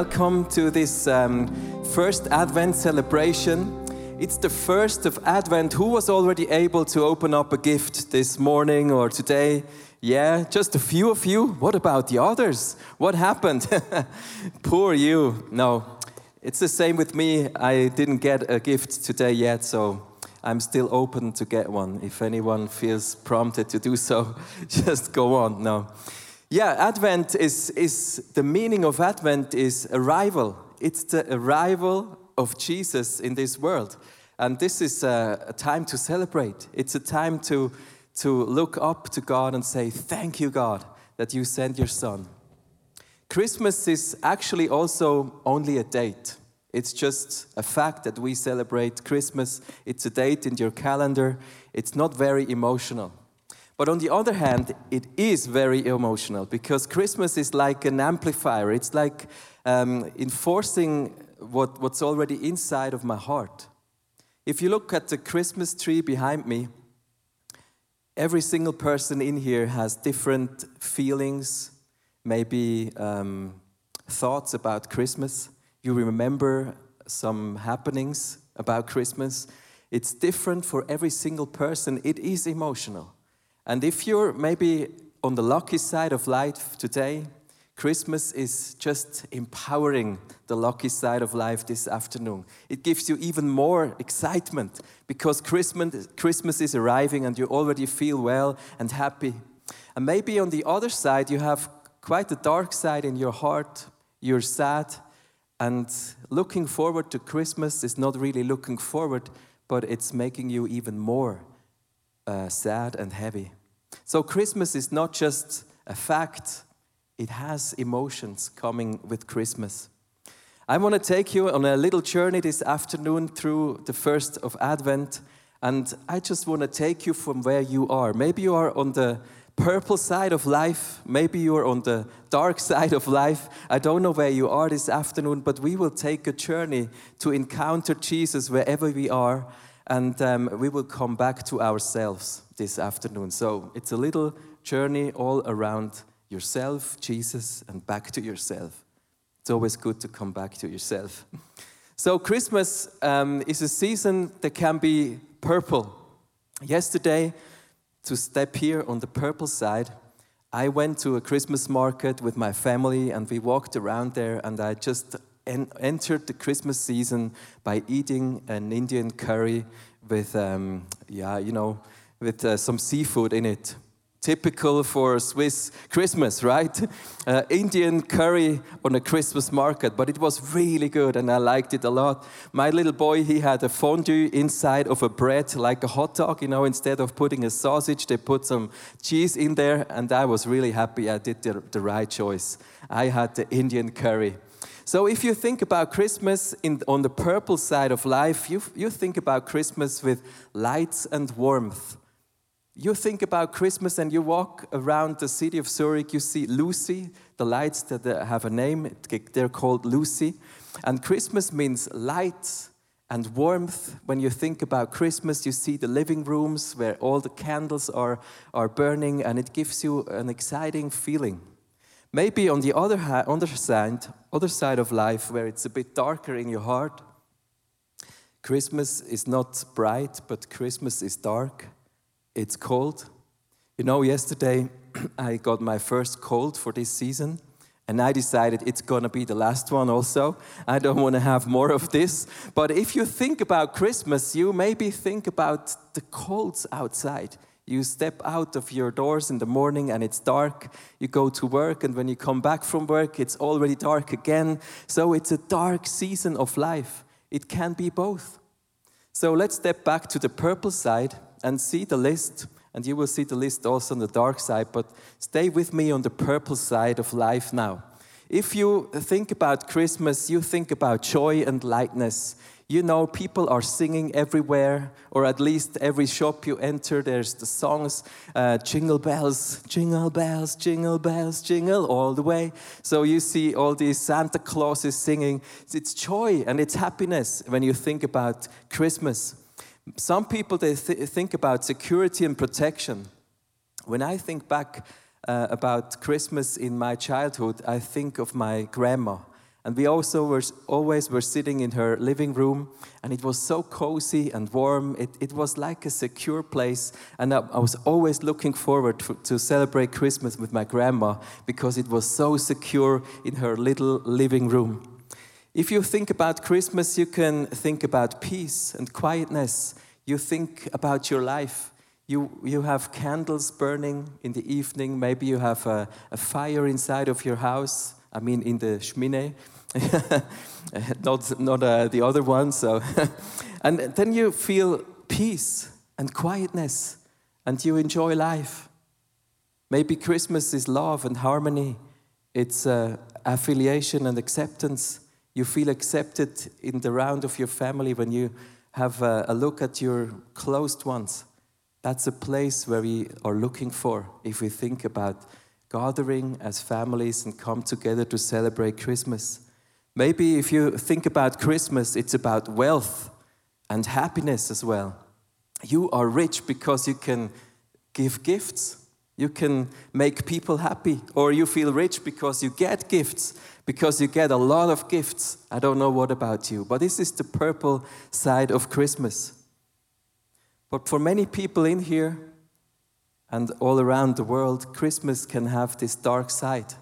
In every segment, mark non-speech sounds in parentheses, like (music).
welcome to this um, first Advent celebration. It's the first of Advent. Who was already able to open up a gift this morning or today? Yeah, just a few of you. What about the others? What happened? (laughs) Poor you. No, it's the same with me. I didn't get a gift today yet, so I'm still open to get one. If anyone feels prompted to do so, (laughs) just go on. No. Yeah, Advent is, is the meaning of Advent is arrival. It's the arrival of Jesus in this world. And this is a, a, time to celebrate. It's a time to, to look up to God and say, Thank you, God, that you sent your son. Christmas is actually also only a date. It's just a fact that we celebrate Christmas. It's a date in your calendar. It's not very emotional. But on the other hand, it is very emotional because Christmas is like an amplifier. It's like um, enforcing what, what's already inside of my heart. If you look at the Christmas tree behind me, every single person in here has different feelings, maybe um, thoughts about Christmas. You remember some happenings about Christmas. It's different for every single person. It is emotional. And if you're maybe on the lucky side of life today, Christmas is just empowering the lucky side of life this afternoon. It gives you even more excitement because Christmas, is arriving and you already feel well and happy. And maybe on the other side, you have quite a dark side in your heart. You're sad, and looking forward to Christmas is not really looking forward, but it's making you even more uh, sad and heavy. So, Christmas is not just a fact, it has emotions coming with Christmas. I want to take you on a little journey this afternoon through the first of Advent, and I just want to take you from where you are. Maybe you are on the purple side of life, maybe you're on the dark (laughs) side of life. I don't know where you are this afternoon, but we will take a journey to encounter Jesus wherever we are and um, we will come back to ourselves this afternoon. So it's a little journey all around yourself, Jesus, and back to yourself. It's always good to come back to yourself. (laughs) So, Christmas um, is a season that can be purple. Yesterday, to step here on the purple side, I went to a Christmas market with my family and we walked around there, and I just en- entered the Christmas season by eating an Indian curry with, um, yeah, you know, with uh, some seafood in it. Typical for Swiss Christmas, right? (laughs) Uh, Indian curry on a Christmas market, but it was really good and I liked it a lot. My little boy, he had a fondue inside of a bread, like a hot dog, you know, instead of putting a sausage, they put some cheese in there, and I was really happy I did the, the right choice. I had the Indian curry. So if you think about Christmas in, on the purple side of life, you, you think about Christmas with lights and warmth. You think about Christmas and you walk around the city of Zurich, you see Lucy, the lights that uh, have a name, they're called Lucy. And Christmas means light and warmth. When you think about Christmas, you see the living rooms where all the candles are, are burning, and it gives you an exciting feeling. Maybe on the other, other, side, other side of life, where it's a bit darker in your heart, Christmas is not bright, but Christmas is dark. It's cold. You know, yesterday (clears throat) I got my first cold for this season, and I decided it's gonna be the last one also. I don't wanna have more of this. But if you think about Christmas, you maybe think about the colds outside. You step out of your doors in the morning and it's dark. You go to work, and when you come back from work, it's already dark again. So it's a dark season of life. It can be both. So let's step back to the purple side and see the list. And you will see the list also on the dark side, but stay with me on the purple side of life now. If you think about Christmas, you think about joy and lightness. You know, people are singing everywhere, or at least every shop you enter, there's the songs, uh, jingle bells, jingle bells, jingle bells, jingle all the way. So you see all these Santa Clauses singing. It's joy and it's happiness when you think about Christmas. Some people, they th- think about security and protection. When I think back uh, about Christmas in my childhood, I think of my grandma And we also were always were sitting in her living room, and it was so cozy and warm. It, it was like a secure place. And I, I was always looking forward to, to celebrate Christmas with my grandma because it was so secure in her little living room. If you think about Christmas, you can think about peace and quietness. You think about your life. You, you have candles burning in the evening. Maybe you have a, a fire inside of your house. I mean, in the Schmine, (laughs) not, not uh, the other one. So, (laughs) and then you feel peace and quietness, and you enjoy life. Maybe Christmas is love and harmony. It's uh, affiliation and acceptance. You feel accepted in the round of your family when you have a, a look at your closed ones. That's a place where we are looking for if we think about gathering as families and come together to celebrate Christmas. Maybe if you think about Christmas, it's about wealth and happiness as well. You are rich because you can give gifts. You can make people happy. Or you feel rich because you get gifts, because you get a lot of gifts. I don't know what about you, but this is the purple side of Christmas. But for many people in here, and all around the world, Christmas can have this dark side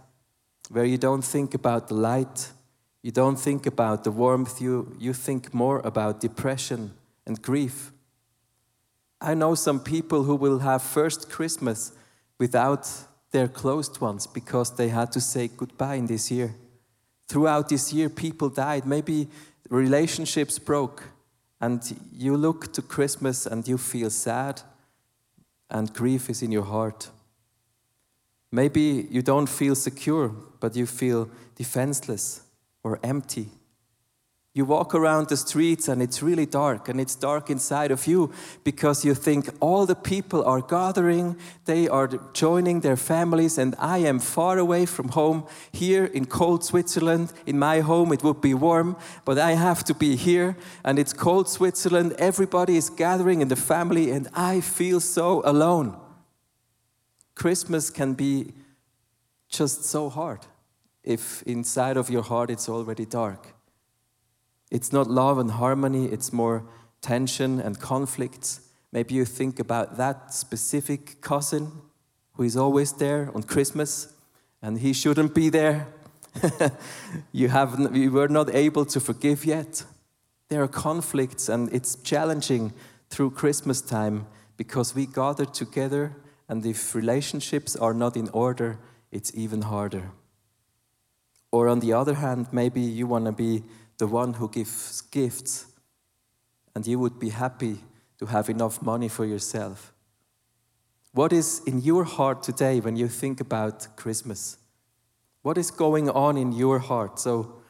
where you don't think about the light, you don't think about the warmth, you, you think more about depression and grief. I know some people who will have first Christmas without their closed ones because they had to say goodbye in this year. Throughout this year, people died. Maybe relationships broke. And you look to Christmas and you feel sad and grief is in your heart. Maybe you don't feel secure, but you feel defenseless or empty. You walk around the streets and it's really dark, and it's dark inside of you because you think all the people are gathering, they are joining their families, and I am far away from home here in cold Switzerland. In my home, it would be warm, but I have to be here, and it's cold Switzerland. Everybody is gathering in the family, and I feel so alone. Christmas can be just so hard if inside of your heart it's already dark. It's not love and harmony, it's more tension and conflicts. Maybe you think about that specific cousin who is always there on Christmas and he shouldn't be there. (laughs) you, have, you were not able to forgive yet. There are conflicts and it's challenging through Christmas time because we gather together and if relationships are not in order, it's even harder. Or on the other hand, maybe you want to be the one who gives gifts, and you would be happy to have enough money for yourself. What is in your heart today when you think about Christmas? What is going on in your heart? So,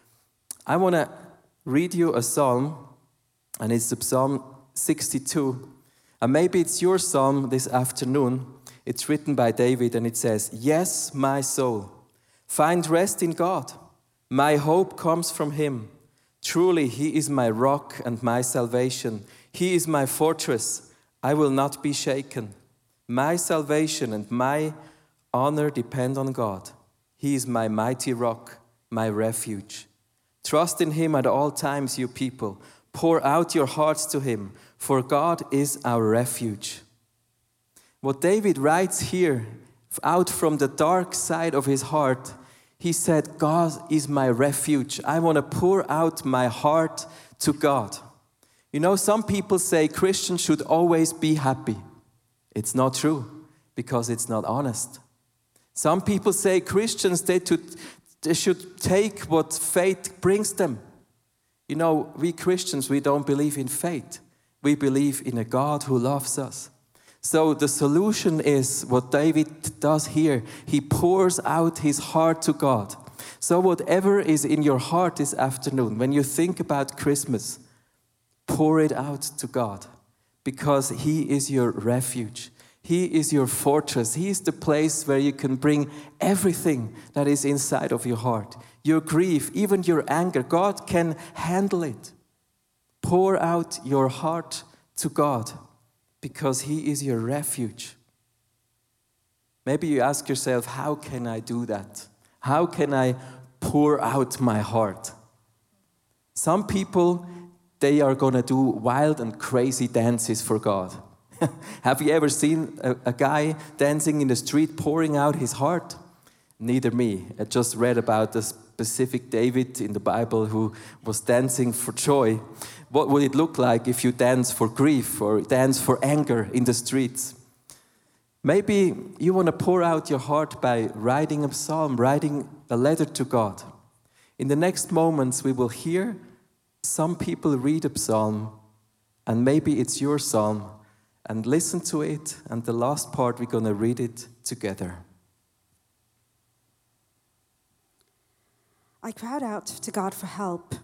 I want to read you a psalm, and it's Psalm 62. And maybe it's your psalm this afternoon. It's written by David, and it says, Yes, my soul, find rest in God. My hope comes from Him. Truly, He is my rock and my salvation. He is my fortress. I will not be shaken. My salvation and my honor depend on God. He is my mighty rock, my refuge. Trust in Him at all times, you people. Pour out your hearts to Him, for God is our refuge. What David writes here, out from the dark side of his heart, he said, God is my refuge. I want to pour out my heart to God. You know, some people say Christians should always be happy. It's not true because it's not honest. Some people say Christians they, to, they should take what faith brings them. You know, we Christians, we don't believe in fate. We believe in a God who loves us. So the solution is what David does here. He pours out his heart to God. So, whatever is in your heart this afternoon, when you think about Christmas, pour it out to God because He is your refuge. He is your fortress. He is the place where you can bring everything that is inside of your heart your grief, even your anger. God can handle it. Pour out your heart to God because He is your refuge. Maybe you ask yourself, how can I do that? How can I pour out my heart. Some people, they are going to do wild and crazy dances for God. (laughs) Have you ever seen a, a, guy dancing in the street pouring out his heart? Neither me. I just read about the specific David in the Bible who was dancing for joy. What would it look like if you dance for grief or dance for anger in the streets? Maybe you want to pour out your heart by writing a psalm, writing a letter to God. In the next moments, we will hear some people read a psalm, and maybe it's your psalm, and listen to it. And the last part, we're going to read it together. I cried out to God for help.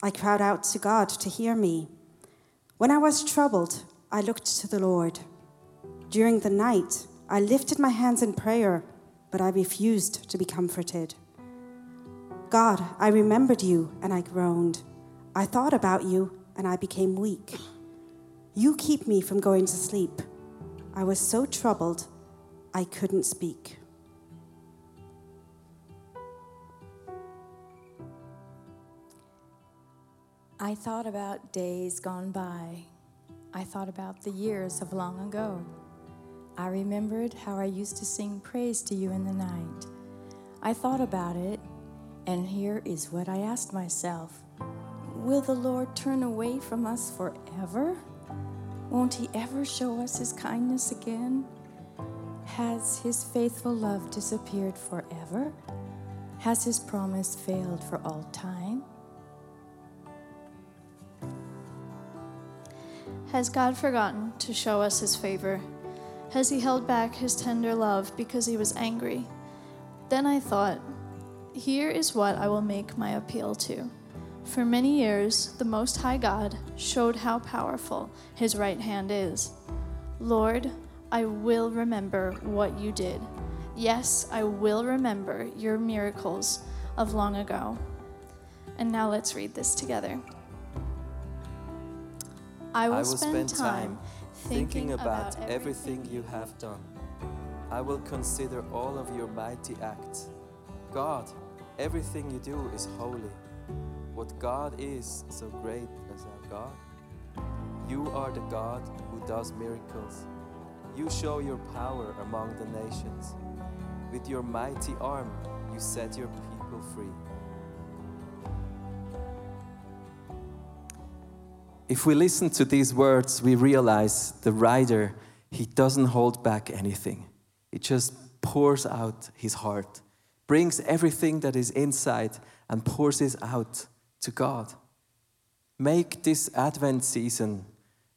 I cried out to God to hear me. When I was troubled, I looked to the Lord. During the night, I lifted my hands in prayer, but I refused to be comforted. God, I remembered you and I groaned. I thought about you and I became weak. You keep me from going to sleep. I was so troubled, I couldn't speak. I thought about days gone by. I thought about the years of long ago. I remembered how I used to sing praise to you in the night. I thought about it, and here is what I asked myself Will the Lord turn away from us forever? Won't He ever show us His kindness again? Has His faithful love disappeared forever? Has His promise failed for all time? Has God forgotten to show us his favor? Has he held back his tender love because he was angry? Then I thought, here is what I will make my appeal to. For many years, the Most High God showed how powerful his right hand is. Lord, I will remember what you did. Yes, I will remember your miracles of long ago. And now let's read this together. I will, I will spend, spend time thinking about everything you have done. I will consider all of your mighty acts. God, everything you do is holy. What God is so great as our God? You are the God who does miracles. You show your power among the nations. With your mighty arm, you set your people free. If we listen to these words, we realize the writer, he doesn't hold back anything. He just pours out his heart, brings everything that is inside and pours it out to God. Make this Advent season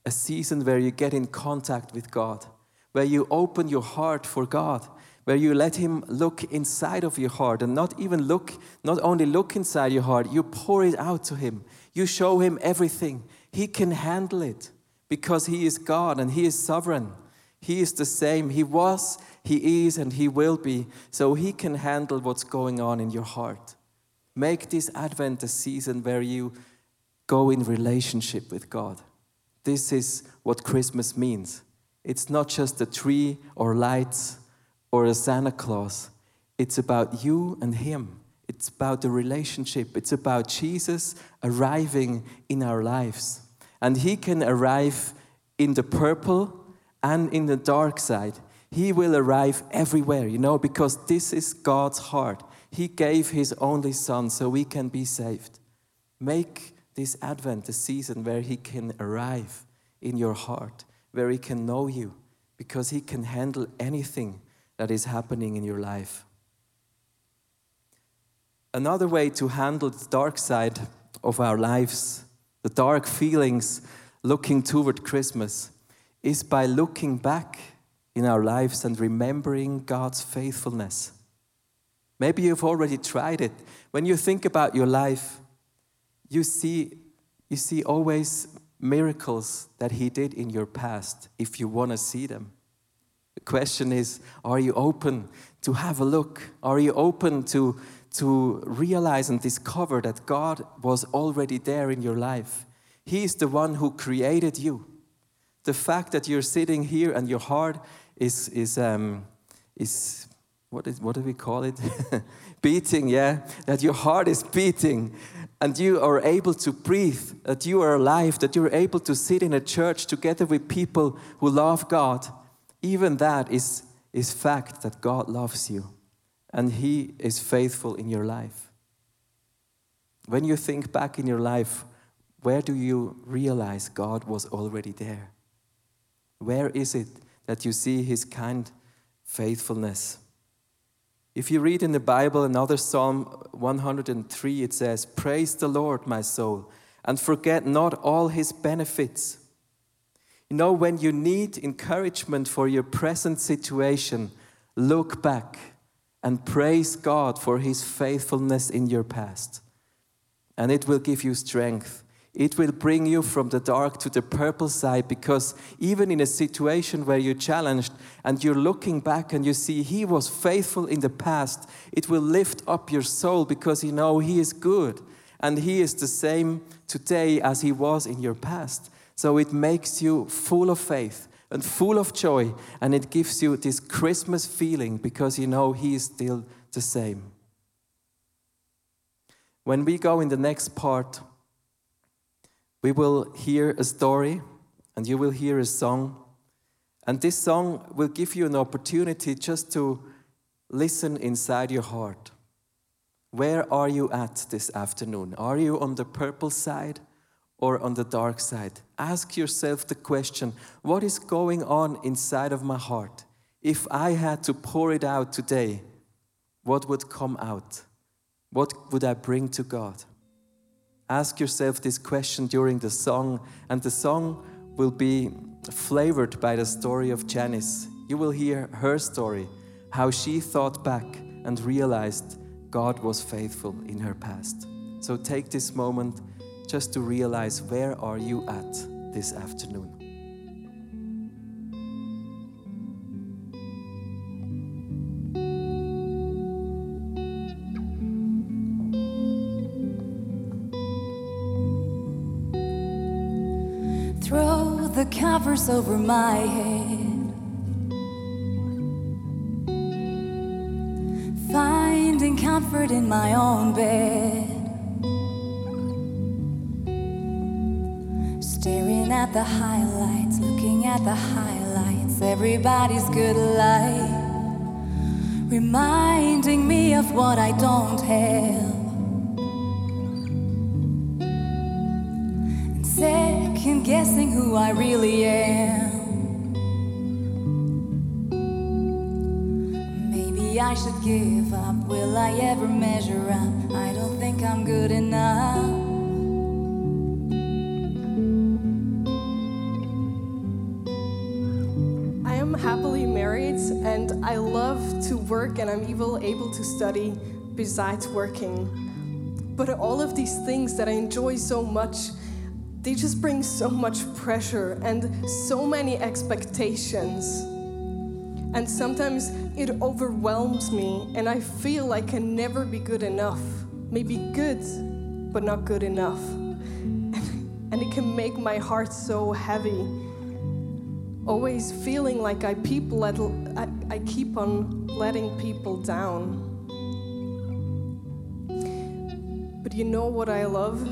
a season where you get in contact with God, where you open your heart for God, where you let Him look inside of your heart and not even look, not only look inside your heart, you pour it out to Him. You show Him everything. He can handle it because He is God and He is sovereign. He is the same. He was, He is, and He will be. So He can handle what's going on in your heart. Make this Advent a season where you go in relationship with God. This is what Christmas means. It's not just a tree or lights or a Santa Claus. It's about you and Him. It's about the relationship. It's about Jesus arriving in our lives. And He can arrive in the purple and in the dark side. He will arrive everywhere, you know, because this is God's heart. He gave His only Son so we can be saved. Make this Advent a season where He can arrive in your heart, where He can know you, because He can handle anything that is happening in your life. Another way to handle the dark side of our lives, the dark feelings looking toward Christmas, is by looking back in our lives and remembering God's faithfulness. Maybe you've already tried it. When you think about your life, you see, you see always miracles that He did in your past if you want to see them. The question is are you open to have a look? Are you open to to realize and discover that God was already there in your life. He is the one who created you. The fact that you're sitting here and your heart is, is, um, is what is what do we call it? (laughs) beating, yeah, that your heart is beating and you are able to breathe, that you are alive, that you're able to sit in a church together with people who love God, even that is, is fact that God loves you and He is faithful in your life. When you think back in your life, where do you realize God was already there? Where is it that you see His kind faithfulness? If you read in the Bible another Psalm 103, it says, Praise the Lord, my soul, and forget not all his benefits. You know, when you need encouragement for your present situation, look back and praise God for his faithfulness in your past. And it will give you strength it will bring you from the dark to the purple side because even in a situation where you're challenged and you're looking back and you see He was faithful in the past, it will lift up your soul because you know He is good and He is the same today as He was in your past. So it makes you full of faith and full of joy and it gives you this Christmas feeling because you know He is still the same. When we go in the next part, we will hear a story and you will hear a song. And this song will give you an opportunity just to listen inside your heart. Where are you at this afternoon? Are you on the purple side or on the dark side? Ask yourself the question what is going on inside of my heart? If I had to pour it out today, what would come out? What would I bring to God? Ask yourself this question during the song, and the song will be flavored by the story of Janice. You will hear her story, how she thought back and realized God was faithful in her past. So take this moment just to realize where are you at this afternoon. Throw the covers over my head. Finding comfort in my own bed. At the highlights, looking at the highlights, everybody's good life. Reminding me of what I don't have. And second guessing who I really am. Maybe I should give up. Will I ever measure up? I don't think I'm good enough. Work and I'm even able to study besides working. But all of these things that I enjoy so much they just bring so much pressure and so many expectations. And sometimes it overwhelms me, and I feel I can never be good enough. Maybe good, but not good enough. (laughs) And it can make my heart so heavy. Always feeling like I, people let, I, I keep on letting people down. But you know what I love?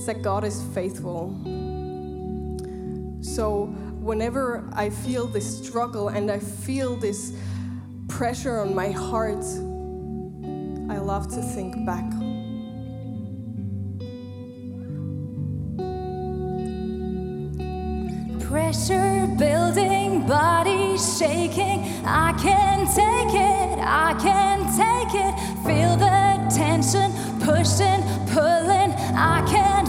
it's that God is faithful. So whenever I feel this struggle and I feel this pressure on my heart, I love to think back. Pressure building, body shaking. I can take it, I can take it. Feel the tension pushing, pulling. I can't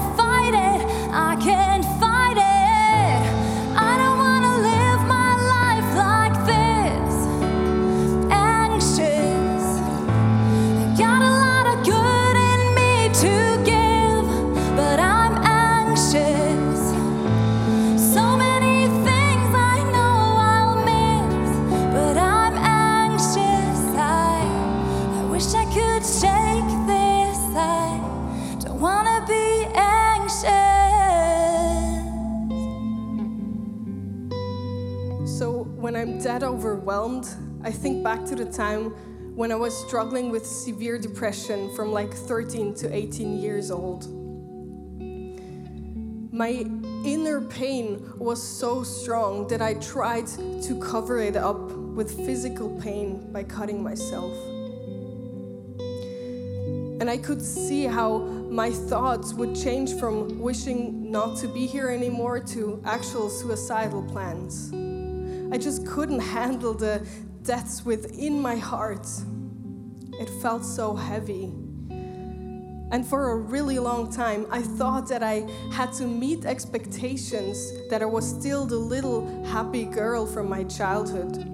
overwhelmed, I think back to the time when I was struggling with severe depression from like 13 to 18 years old. My inner pain was so strong that I tried to cover it up with physical pain by cutting myself. And I could see how my thoughts would change from wishing not to be here anymore to actual suicidal plans. I just couldn't handle the deaths within my heart. It felt so heavy. And for a really long time, I thought that I had to meet expectations, that I was still the little happy girl from my childhood.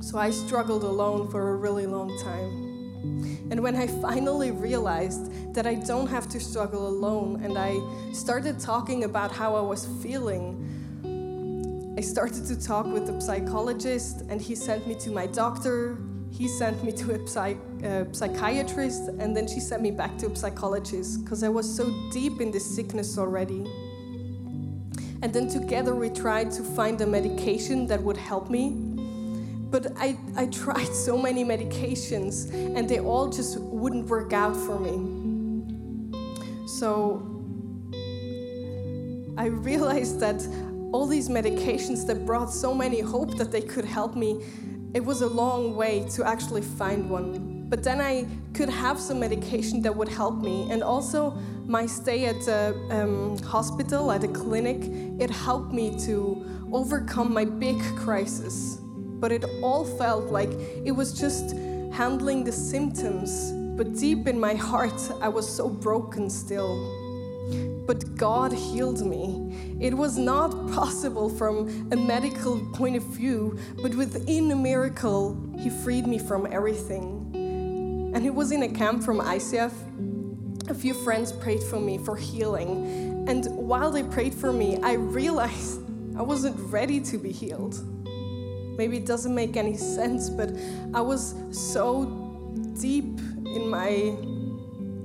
So I struggled alone for a really long time. And when I finally realized that I don't have to struggle alone, and I started talking about how I was feeling, I started to talk with a psychologist, and he sent me to my doctor. He sent me to a uh, psychiatrist, and then she sent me back to a psychologist because I was so deep in this sickness already. And then together we tried to find a medication that would help me but I, I tried so many medications and they all just wouldn't work out for me. So I realized that all these medications that brought so many hope that they could help me, it was a long way to actually find one. But then I could have some medication that would help me. And also, my stay at the um, hospital, at a clinic, it helped me to overcome my big crisis but it all felt like it was just handling the symptoms. But deep in my heart, I was so broken still. But God healed me. It was not possible from a medical point of view, but within a miracle, He freed me from everything. And it was in a camp from ICF. A few friends prayed for me for healing. And while they prayed for me, I realized I wasn't ready to be healed. Maybe it doesn't make any sense, but I was so deep in my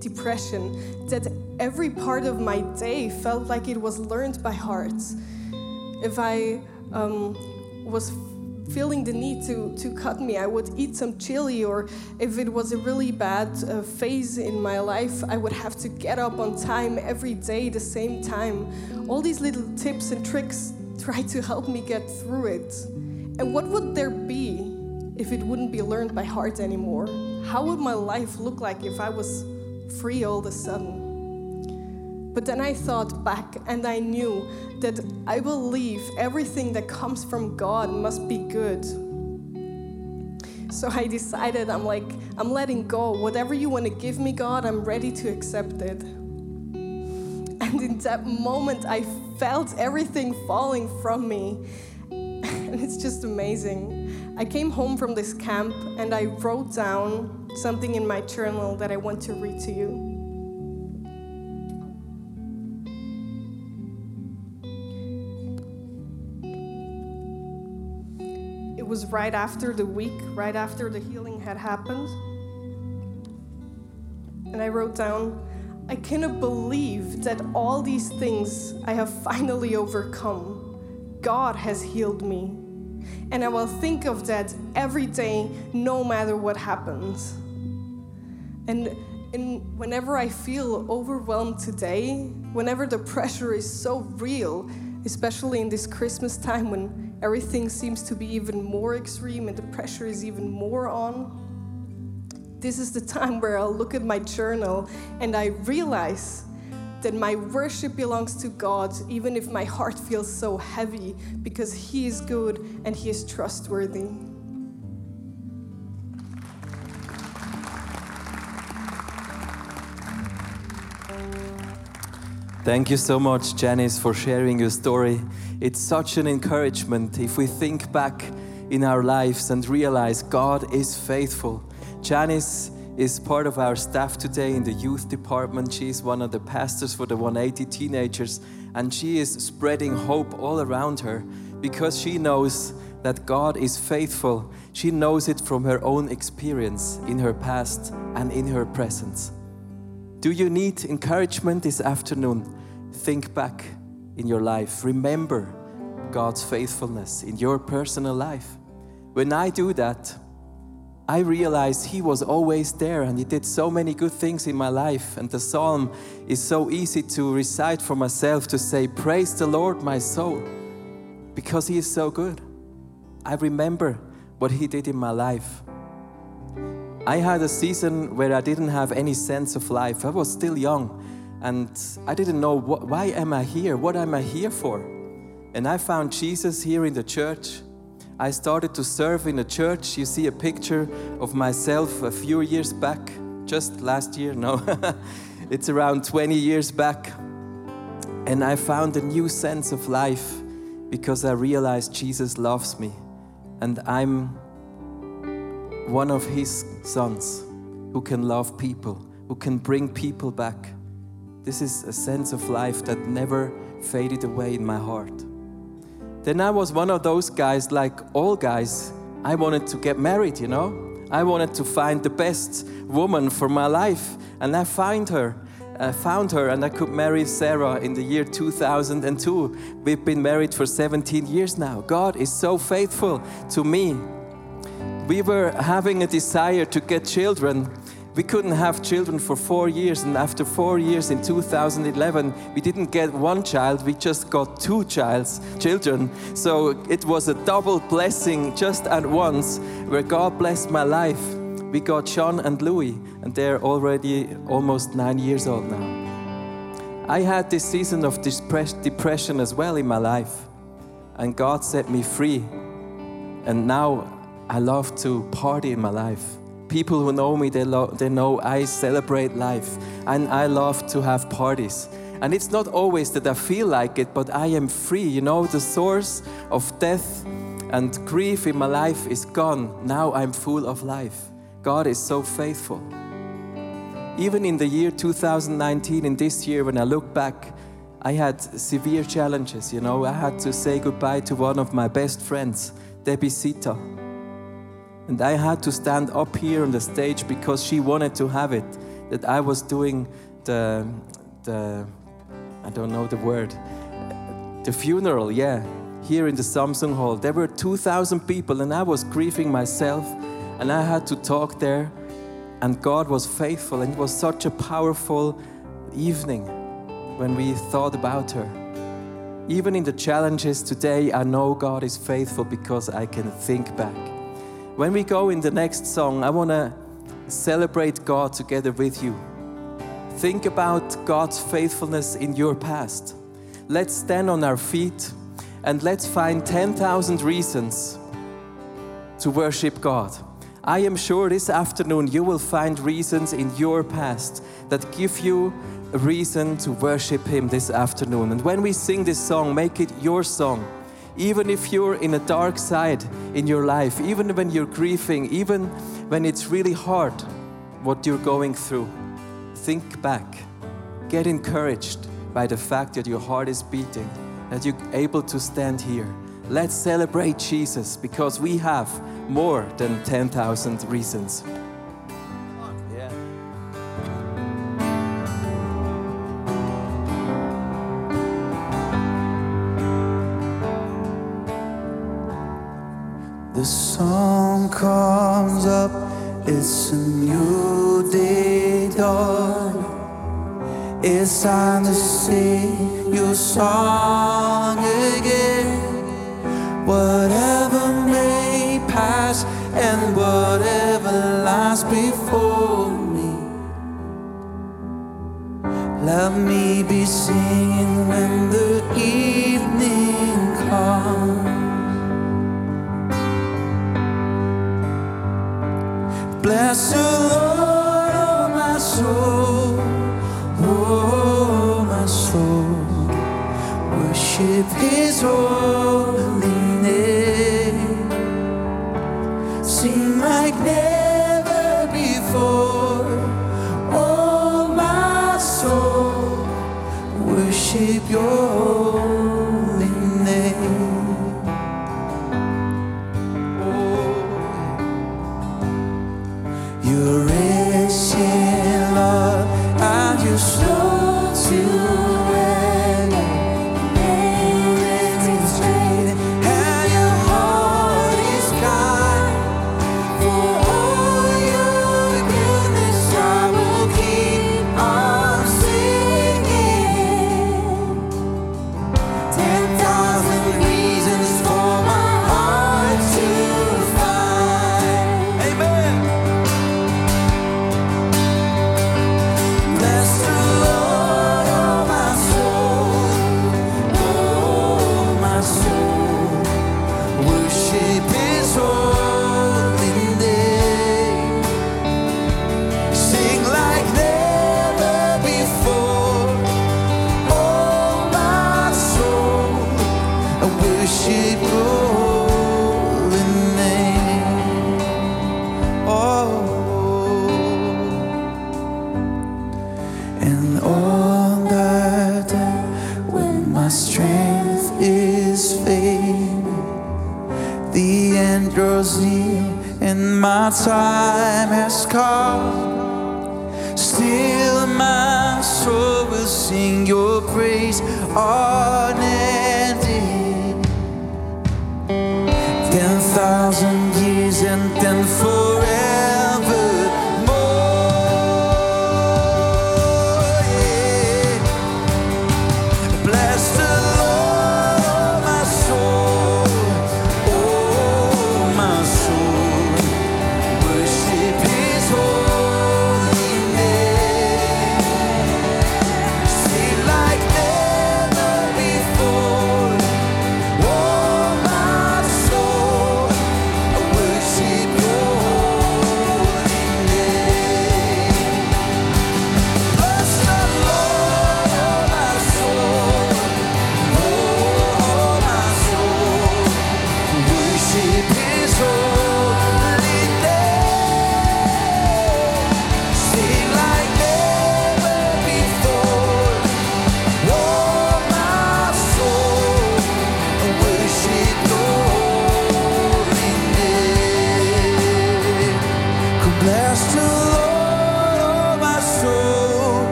depression that every part of my day felt like it was learned by heart. If I um, was feeling the need to, to cut me, I would eat some chili, or if it was a really bad uh, phase in my life, I would have to get up on time every day, the same time. All these little tips and tricks try to help me get through it. And what would there be if it wouldn't be learned by heart anymore? How would my life look like if I was free all of a sudden? But then I thought back and I knew that I believe everything that comes from God must be good. So I decided I'm like, I'm letting go. Whatever you want to give me, God, I'm ready to accept it. And in that moment, I felt everything falling from me and it's just amazing. I came home from this camp and I wrote down something in my journal that I want to read to you. Was right after the week, right after the healing had happened. And I wrote down, I cannot believe that all these things I have finally overcome. God has healed me. And I will think of that every day, no matter what happens. And, and whenever I feel overwhelmed today, whenever the pressure is so real, especially in this Christmas time when everything seems to be even more extreme and the pressure is even more on, this is the time where I'll look at my journal and I realize that my worship belongs to God, even if my heart feels so heavy, because He is good and He is trustworthy. Thank you so much, Janice, for sharing your story. It's such an encouragement if we think back in our lives and realize God is faithful. Janice is part of our staff today in the youth department. She is one of the pastors for the 180 teenagers, and she is spreading hope all around her because she knows that God is faithful. She knows it from her own experience in her past and in her presence. Do you need encouragement this afternoon? Think back in your life. Remember God's faithfulness in your personal life. When I do that, I realize He was always there and He did so many good things in my life. And the psalm is so easy to recite for myself to say, Praise the Lord, my soul, because He is so good. I remember what He did in my life. I had a season where I didn't have any sense of life. I was still young and I didn't know why am I here? What am I here for? And I found Jesus here in the church. I started to serve in the church. You see a picture of myself a few years back, just last year, no. (laughs) it's around 20 years back. And I found a new sense of life because I realized Jesus loves me and I'm one of his sons who can love people, who can bring people back. This is a sense of life that never faded away in my heart. Then I was one of those guys, like all guys, I wanted to get married, you know? I wanted to find the best woman for my life, and I find her. I found her and I could marry Sarah in the year 2002. We've been married for 17 years now. God is so faithful to me. We were having a desire to get children. We couldn't have children for four years, and after four years in 2011, we didn't get one child, we just got two childs, children. So it was a double blessing just at once, where God blessed my life. We got Sean and Louis, and they're already almost nine years old now. I had this season of depression as well in my life, and God set me free. And now I love to party in my life. People who know me, they, lo- they know I celebrate life and I love to have parties. And it's not always that I feel like it, but I am free. You know, the source of death and grief in my life is gone. Now I'm full of life. God is so faithful. Even in the year 2019, in this year, when I look back, I had severe challenges. You know, I had to say goodbye to one of my best friends, Debbie Sita. And I had to stand up here on the stage because she wanted to have it, that I was doing the, the I don't know the word, the funeral, yeah, here in the Samsung Hall. There were 2,000 people, and I was grieving myself, and I had to talk there. And God was faithful, and it was such a powerful evening when we thought about her. Even in the challenges today, I know God is faithful because I can think back. When we go in the next song, I want to celebrate God together with you. Think about God's faithfulness in your past. Let's stand on our feet and let's find 10,000 reasons to worship God. I am sure this afternoon you will find reasons in your past that give you a reason to worship Him this afternoon. And when we sing this song, make it your song. Even if you're in a dark side in your life, even when you're grieving, even when it's really hard what you're going through, think back. Get encouraged by the fact that your heart is beating, that you're able to stand here. Let's celebrate Jesus because we have more than 10,000 reasons. The sun comes up, it's a new day dawn. It's time to sing your song again. Whatever may pass and whatever lies before me. Let me be singing when the evening Bless the Lord, oh my soul, oh my soul. Worship His holy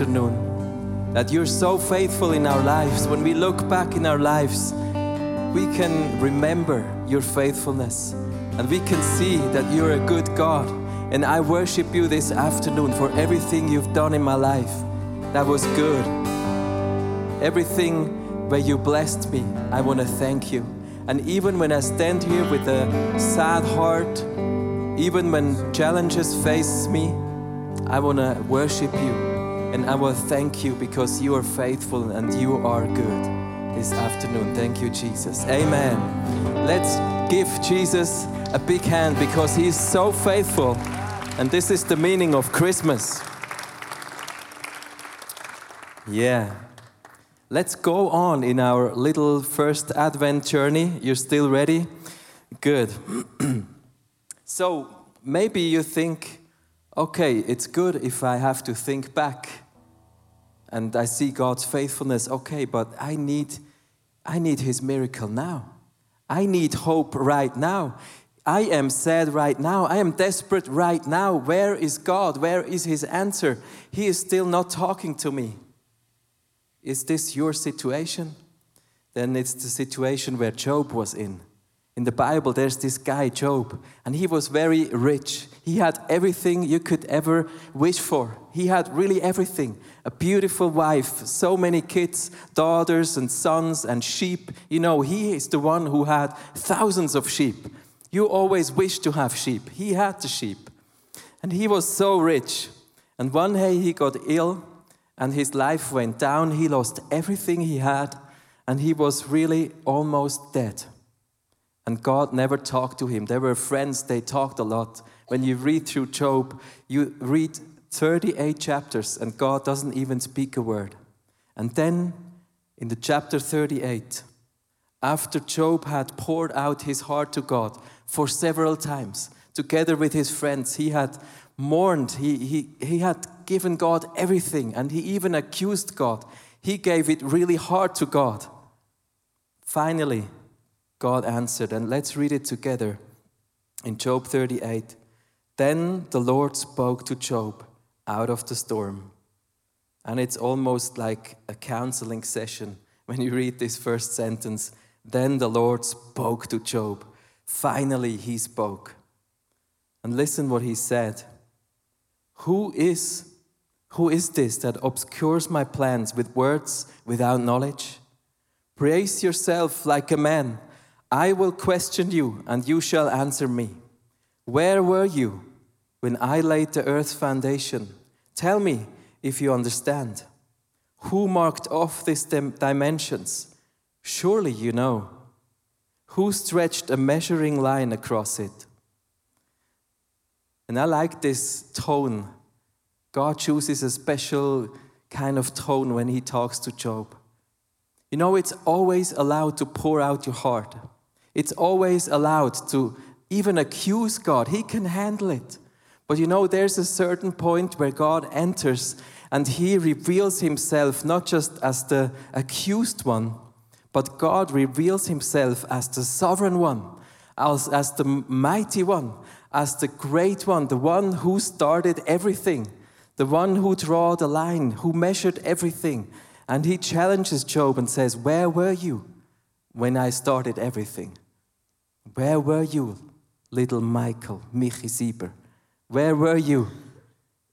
afternoon that you're so faithful in our lives. When we look back in our lives, we can remember your faithfulness and we can see that you're a good God. And I worship you this afternoon for everything you've done in my life. That was good. Everything where you blessed me, I want to thank you. And even when I stand here with a sad heart, even when challenges face me, I want to worship you and I will thank you because you are faithful and you are good this afternoon. Thank you, Jesus. Amen. Let's give Jesus a big hand because he is so faithful. And this is the meaning of Christmas. Yeah. Let's go on in our little first Advent journey. You're still ready? Good. (clears throat) so maybe you think, okay, it's good if I have to think back and I see God's faithfulness. Okay, but I need I need his miracle now. I need hope right now. I am sad right now. I am desperate right now. Where is God? Where is his answer? He is still not talking to me. Is this your situation? Then it's the situation where Job was in. In the Bible, there's this guy, Job, and he was very rich. He had everything you could ever wish for. He had really everything a beautiful wife, so many kids, daughters, and sons, and sheep. You know, he is the one who had thousands of sheep. You always wish to have sheep. He had the sheep. And he was so rich. And one day he got ill, and his life went down. He lost everything he had, and he was really almost dead. And God never talked to him. They were friends, they talked a lot. When you read through Job, you read 38 chapters, and God doesn't even speak a word. And then in the chapter 38, after Job had poured out his heart to God for several times, together with his friends, he had mourned, he, he, he had given God everything, and he even accused God. He gave it really hard to God. Finally, God answered, and let's read it together in Job 38. Then the Lord spoke to Job out of the storm. And it's almost like a counseling session when you read this first sentence. Then the Lord spoke to Job. Finally, he spoke. And listen what he said. Who is who is this that obscures my plans with words without knowledge? Praise yourself like a man. I will question you, and you shall answer me. Where were you when I laid the earth's foundation? Tell me if you understand. Who marked off these dim- dimensions? Surely you know. Who stretched a measuring line across it? And I like this tone. God chooses a special kind of tone when he talks to Job. You know, it's always allowed to pour out your heart. It's always allowed to even accuse God. He can handle it. But you know, there's a certain point where God enters and he reveals himself not just as the accused one, but God reveals himself as the sovereign one, as, as the mighty one, as the great one, the one who started everything, the one who drew the line, who measured everything. And he challenges Job and says, Where were you when I started everything? Where were you, little Michael, Michi Sieber? Where were you?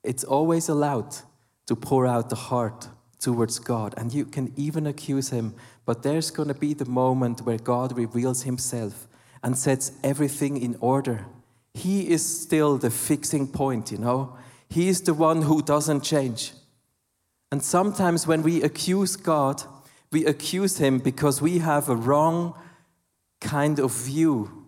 It's always allowed to pour out the heart towards God, and you can even accuse Him, but there's going to be the moment where God reveals Himself and sets everything in order. He is still the fixing point, you know? He is the one who doesn't change. And sometimes when we accuse God, we accuse Him because we have a wrong kind of view.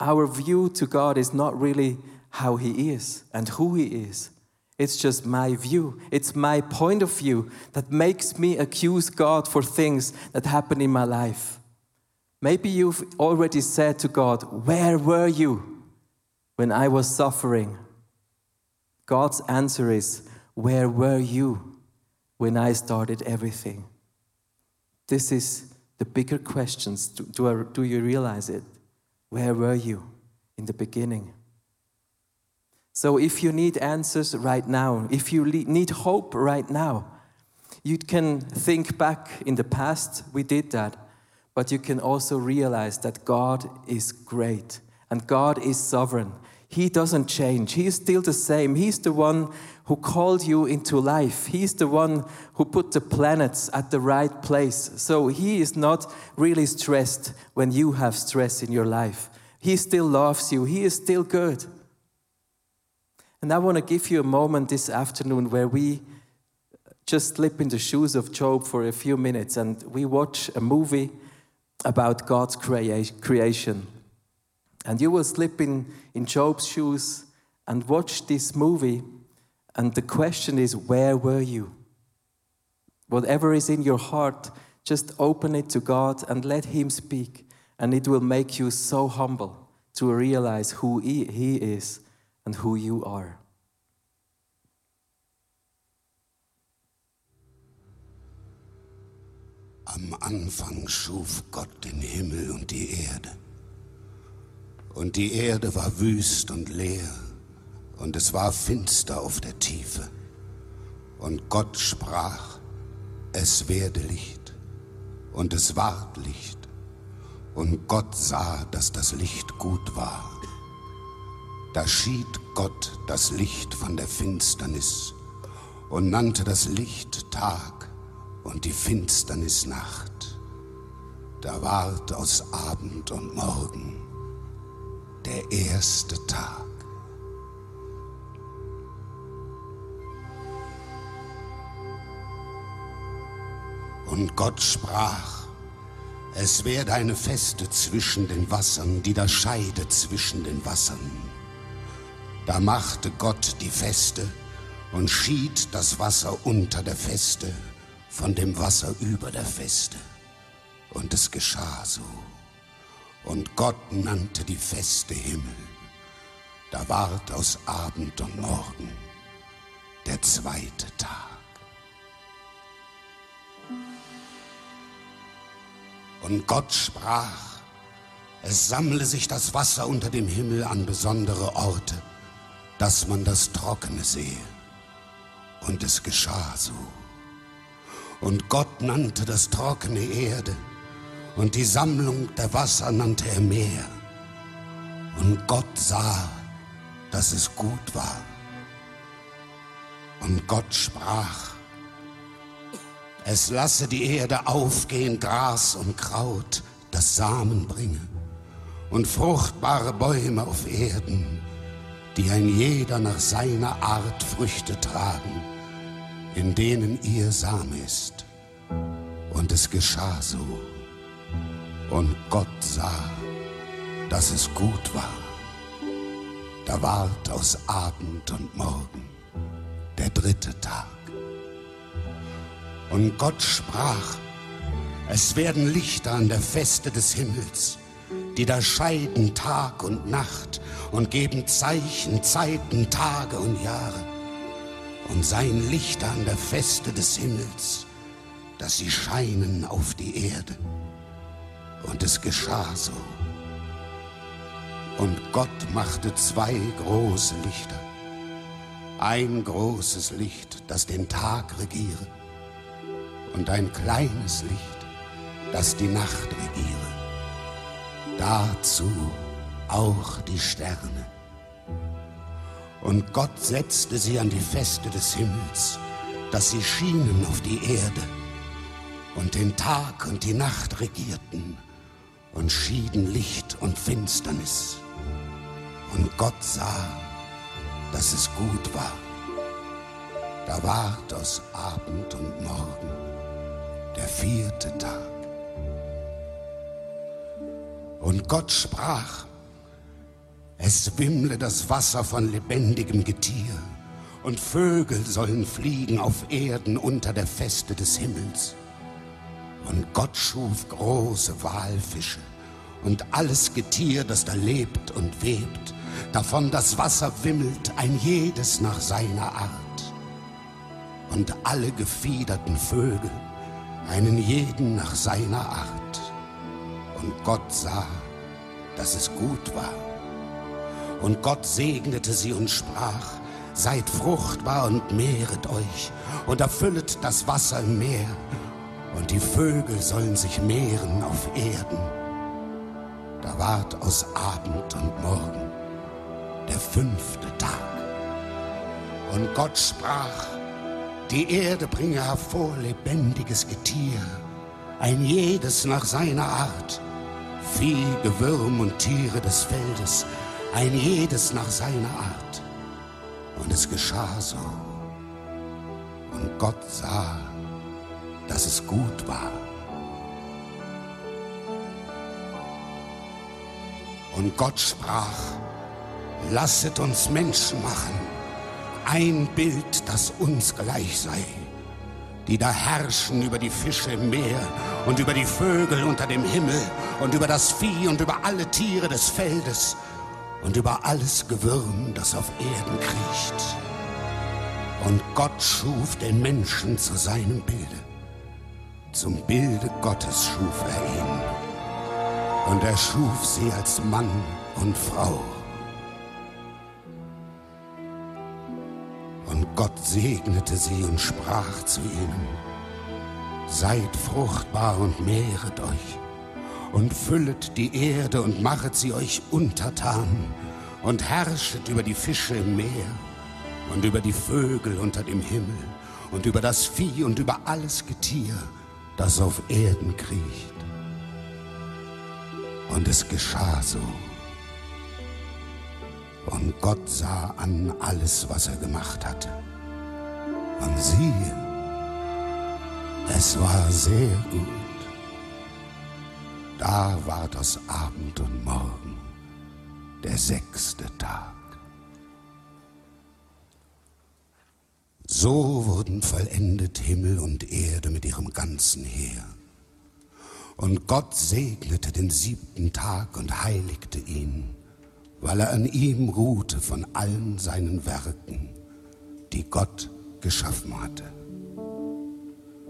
Our view to God is not really how He is and who He is. It's just my view. It's my point of view that makes me accuse God for things that happen in my life. Maybe you've already said to God, Where were you when I was suffering? God's answer is, Where were you when I started everything? This is the bigger questions. Do, do, I- do you realize it? Where were you in the beginning? So, if you need answers right now, if you need hope right now, you can think back in the past, we did that, but you can also realize that God is great and God is sovereign. He doesn't change, He is still the same. He's the one who called you into life, He's the one who put the planets at the right place. So, He is not really stressed when you have stress in your life. He still loves you, He is still good. And I want to give you a moment this afternoon where we just slip in the shoes of Job for a few minutes and we watch a movie about God's crea- creation. And you will slip in, in Job's shoes and watch this movie. And the question is, where were you? Whatever is in your heart, just open it to God and let Him speak. And it will make you so humble to realize who He, he is and who you are. Am Anfang schuf Gott den Himmel und die Erde. Und die Erde war wüst und leer, und es war finster auf der Tiefe. Und Gott sprach, es werde Licht, und es ward Licht. Und Gott sah, dass das Licht gut war. Da schied Gott das Licht von der Finsternis und nannte das Licht Tag und die Finsternis Nacht. Da ward aus Abend und Morgen der erste Tag. Und Gott sprach, es werde eine Feste zwischen den Wassern, die da scheide zwischen den Wassern. Da machte Gott die Feste und schied das Wasser unter der Feste von dem Wasser über der Feste. Und es geschah so. Und Gott nannte die Feste Himmel. Da ward aus Abend und Morgen der zweite Tag. Und Gott sprach, es sammle sich das Wasser unter dem Himmel an besondere Orte, dass man das Trockene sehe. Und es geschah so. Und Gott nannte das trockene Erde, und die Sammlung der Wasser nannte er Meer. Und Gott sah, dass es gut war. Und Gott sprach, es lasse die Erde aufgehen, Gras und Kraut, das Samen bringe, und fruchtbare Bäume auf Erden, die ein jeder nach seiner Art Früchte tragen, in denen ihr Same ist. Und es geschah so. Und Gott sah, dass es gut war. Da ward aus Abend und Morgen der dritte Tag. Und Gott sprach, es werden Lichter an der Feste des Himmels, die da scheiden Tag und Nacht und geben Zeichen, Zeiten, Tage und Jahre. Und seien Lichter an der Feste des Himmels, dass sie scheinen auf die Erde. Und es geschah so. Und Gott machte zwei große Lichter. Ein großes Licht, das den Tag regiere, und ein kleines Licht, das die Nacht regiere. Dazu auch die Sterne. Und Gott setzte sie an die Feste des Himmels, dass sie schienen auf die Erde und den Tag und die Nacht regierten und schieden Licht und Finsternis. Und Gott sah, dass es gut war. Da ward aus Abend und Morgen der vierte Tag. Und Gott sprach, es wimmle das Wasser von lebendigem Getier, und Vögel sollen fliegen auf Erden unter der Feste des Himmels. Und Gott schuf große Walfische und alles Getier, das da lebt und webt, davon das Wasser wimmelt, ein jedes nach seiner Art. Und alle gefiederten Vögel, einen jeden nach seiner Art. Und Gott sah, dass es gut war. Und Gott segnete sie und sprach, seid fruchtbar und mehret euch und erfüllet das Wasser im Meer und die Vögel sollen sich mehren auf Erden. Da ward aus Abend und Morgen der fünfte Tag. Und Gott sprach, die Erde bringe hervor lebendiges Getier, ein jedes nach seiner Art, Vieh, Gewürm und Tiere des Feldes, ein jedes nach seiner Art. Und es geschah so. Und Gott sah, dass es gut war. Und Gott sprach, lasset uns Menschen machen, ein Bild, das uns gleich sei, die da herrschen über die Fische im Meer und über die Vögel unter dem Himmel und über das Vieh und über alle Tiere des Feldes und über alles Gewürm, das auf Erden kriecht. Und Gott schuf den Menschen zu seinem Bilde. Zum Bilde Gottes schuf er ihn. Und er schuf sie als Mann und Frau. Gott segnete sie und sprach zu ihnen, Seid fruchtbar und mehret euch und füllet die Erde und machet sie euch untertan und herrschet über die Fische im Meer und über die Vögel unter dem Himmel und über das Vieh und über alles Getier, das auf Erden kriecht. Und es geschah so. Und Gott sah an alles, was er gemacht hatte. Und siehe, es war sehr gut. Da war das Abend und Morgen, der sechste Tag. So wurden vollendet Himmel und Erde mit ihrem ganzen Heer. Und Gott segnete den siebten Tag und heiligte ihn, weil er an ihm ruhte von allen seinen Werken, die Gott geschaffen hatte.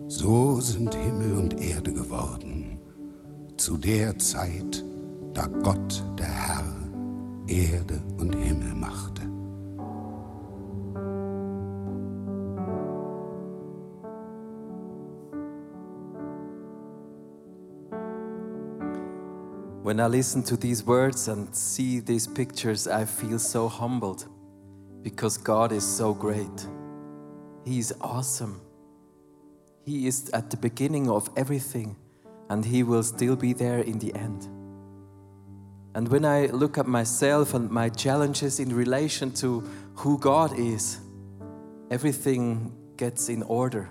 So sind Himmel und Erde geworden, zu der Zeit, da Gott, der Herr, Erde und Himmel machte. When I listen to these words and see these pictures, I feel so humbled because God is so great. He is awesome. He is at the beginning of everything and He will still be there in the end. And when I look at myself and my challenges in relation to who God is, everything gets in order.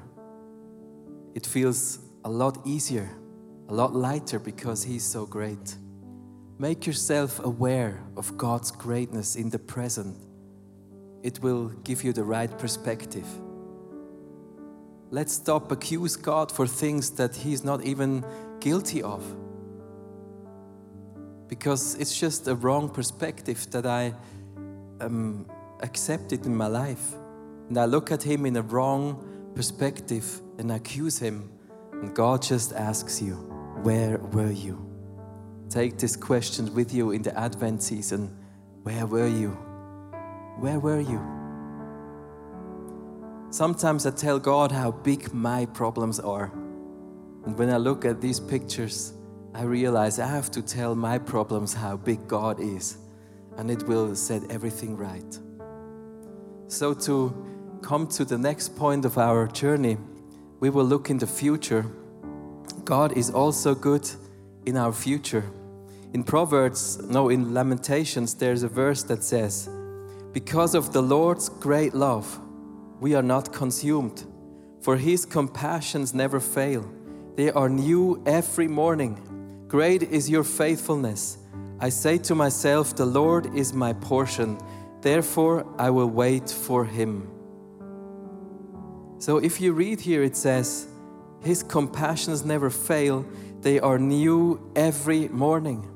It feels a lot easier, a lot lighter because He's so great. Make yourself aware of God's greatness in the present. It will give you the right perspective. Let's stop accuse God for things that He's not even guilty of. Because it's just a wrong perspective that I um, accepted in my life. And I look at Him in a wrong perspective and accuse Him. And God just asks you, Where were you? Take this question with you in the Advent season. Where were you? Where were you? Sometimes I tell God how big my problems are. And when I look at these pictures, I realize I have to tell my problems how big God is, and it will set everything right. So, to come to the next point of our journey, we will look in the future. God is also good in our future. In Proverbs, no, in Lamentations, there's a verse that says, Because of the Lord's great love, we are not consumed, for his compassions never fail. They are new every morning. Great is your faithfulness. I say to myself, The Lord is my portion, therefore I will wait for him. So if you read here, it says, His compassions never fail, they are new every morning.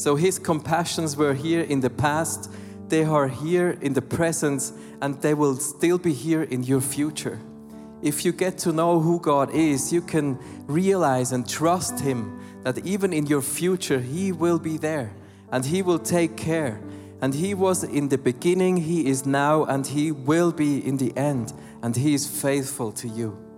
So His compassions were here in the past, they are here in the present, and they will still be here in your future. If you get to know who God is, you can realize and trust Him that even in your future, He will be there and He will take care. And He was in the beginning, He is now, and He will be in the end, and He is faithful to you.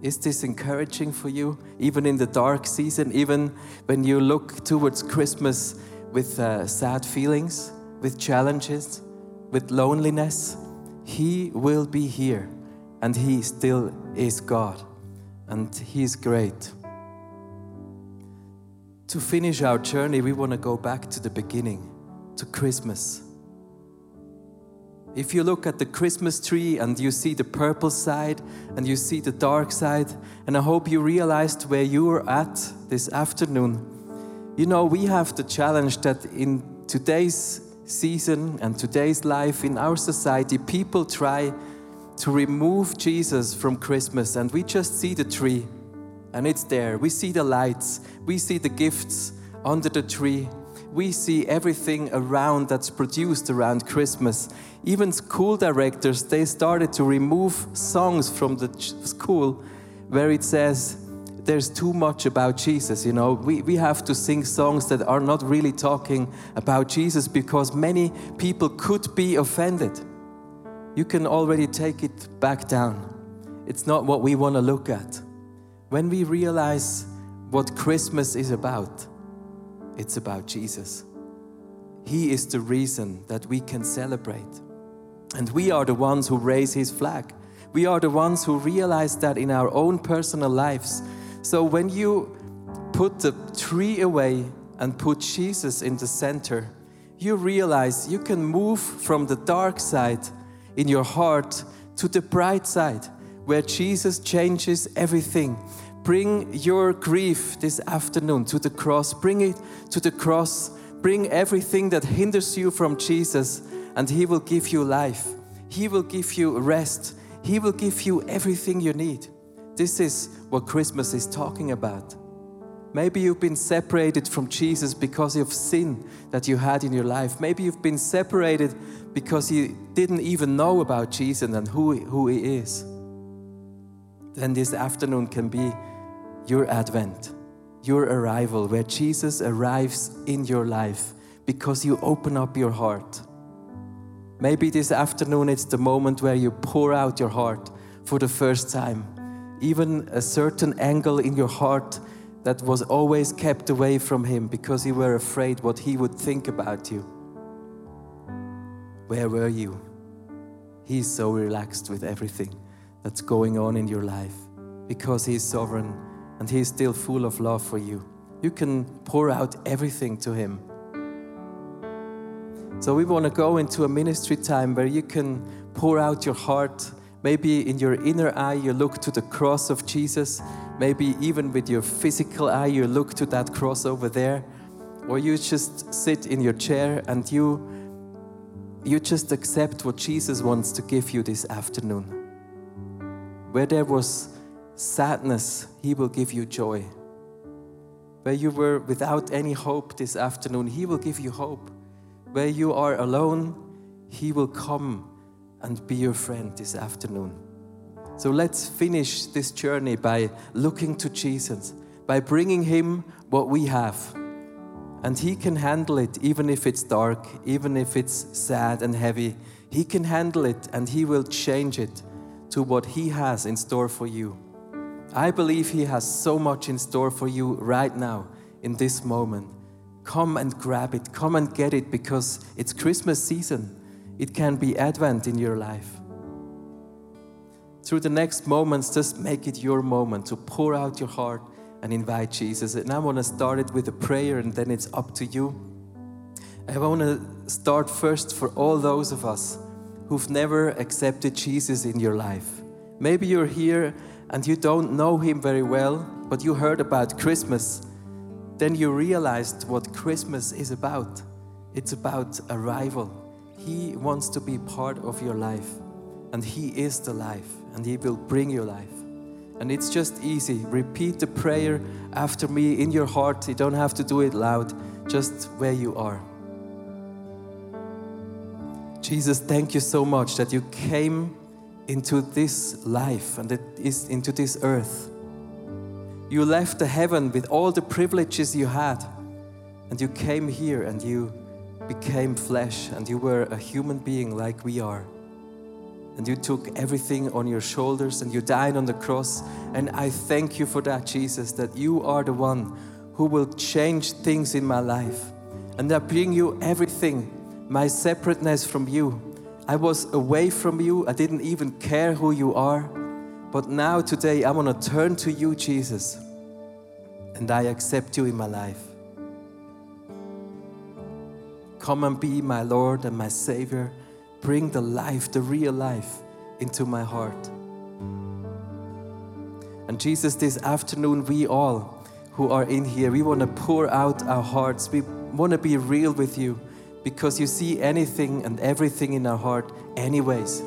Is this encouraging for you, even in the dark season, even when you look towards Christmas with uh, sad feelings, with challenges, with loneliness? He will be here, and He still is God, and He is great. To finish our journey, we want to go back to the beginning, to Christmas. If you look at the Christmas tree and you see the purple side and you see the dark side, and I hope you realized where you were at this afternoon. You know, we have the challenge that in today's season and today's life in our society, people try to remove Jesus from Christmas, and we just see the tree and it's there. We see the lights, we see the gifts under the tree, we see everything around that's produced around Christmas. Even school directors, they started to remove songs from the school where it says, there's too much about Jesus. You know, we, we have to sing songs that are not really talking about Jesus because many people could be offended. You can already take it back down. It's not what we want to look at. When we realize what Christmas is about, it's about Jesus. He is the reason that we can celebrate. And we are the ones who raise His flag. We are the ones who realize that in our own personal lives. So when you put the tree away and put Jesus in the center, you realize you can move from the dark side in your heart to the bright side where Jesus changes everything bring your grief this afternoon to the cross. Bring it to the cross. Bring everything that hinders you from Jesus, and He will give you life. He will give you rest. He will give you everything you need. This is what Christmas is talking about. Maybe you've been separated from Jesus because of sin that you had in your life. Maybe you've been separated because you didn't even know about Jesus and who, who He is. Then this afternoon can be your advent, your arrival, where Jesus arrives in your life because you open up your heart. Maybe this afternoon it's the moment where you pour out your heart for the first time. Even a certain angle in your heart that was always kept away from Him because you were afraid what He would think about you. Where were you? He's so relaxed with everything that's going on in your life because He's sovereign and He is still full of love for you. You can pour out everything to Him. So, we want to go into a ministry time where you can pour out your heart. Maybe in your inner eye, you look to the cross of Jesus. Maybe even with your physical eye, you look to that cross over there. Or you just sit in your chair and you, you just accept what Jesus wants to give you this afternoon. Where there was sadness, He will give you joy. Where you were without any hope this afternoon, He will give you hope. Where you are alone, He will come and be your friend this afternoon. So let's finish this journey by looking to Jesus, by bringing Him what we have. And He can handle it even if it's dark, even if it's sad and heavy. He can handle it and He will change it to what He has in store for you. I believe He has so much in store for you right now, in this moment. Come and grab it, come and get it because it's Christmas season. It can be Advent in your life. Through the next moments, just make it your moment to pour out your heart and invite Jesus. And I want to start it with a prayer, and then it's up to you. I want to start first for all those of us who've never accepted Jesus in your life. Maybe you're here and you don't know him very well, but you heard about Christmas. Then you realized what Christmas is about. It's about arrival. He wants to be part of your life, and He is the life, and He will bring you life. And it's just easy. Repeat the prayer after me in your heart. You don't have to do it loud, just where you are. Jesus, thank you so much that you came into this life and it is into this earth. You left the heaven with all the privileges you had, and you came here and you became flesh, and you were a human being like we are. And you took everything on your shoulders and you died on the cross. And I thank you for that, Jesus, that you are the one who will change things in my life. And I bring you everything, my separateness from you. I was away from you, I didn't even care who you are. But now, today, I want to turn to you, Jesus, and I accept you in my life. Come and be my Lord and my Savior. Bring the life, the real life, into my heart. And Jesus, this afternoon, we all who are in here, we want to pour out our hearts. We want to be real with you because you see anything and everything in our heart, anyways.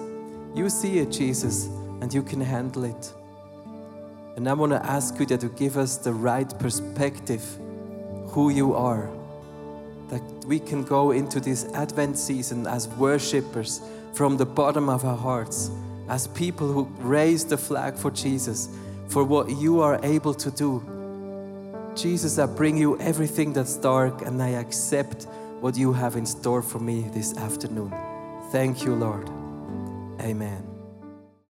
You see it, Jesus, and you can handle it. And I want to ask you that you give us the right perspective, who you are that we can go into this Advent season as worshippers from the bottom of our hearts, as people who raise the flag for Jesus, for what you are able to do. Jesus, I bring you everything that's dark and I accept what you have in store for me this afternoon. Thank you, Lord. Amen.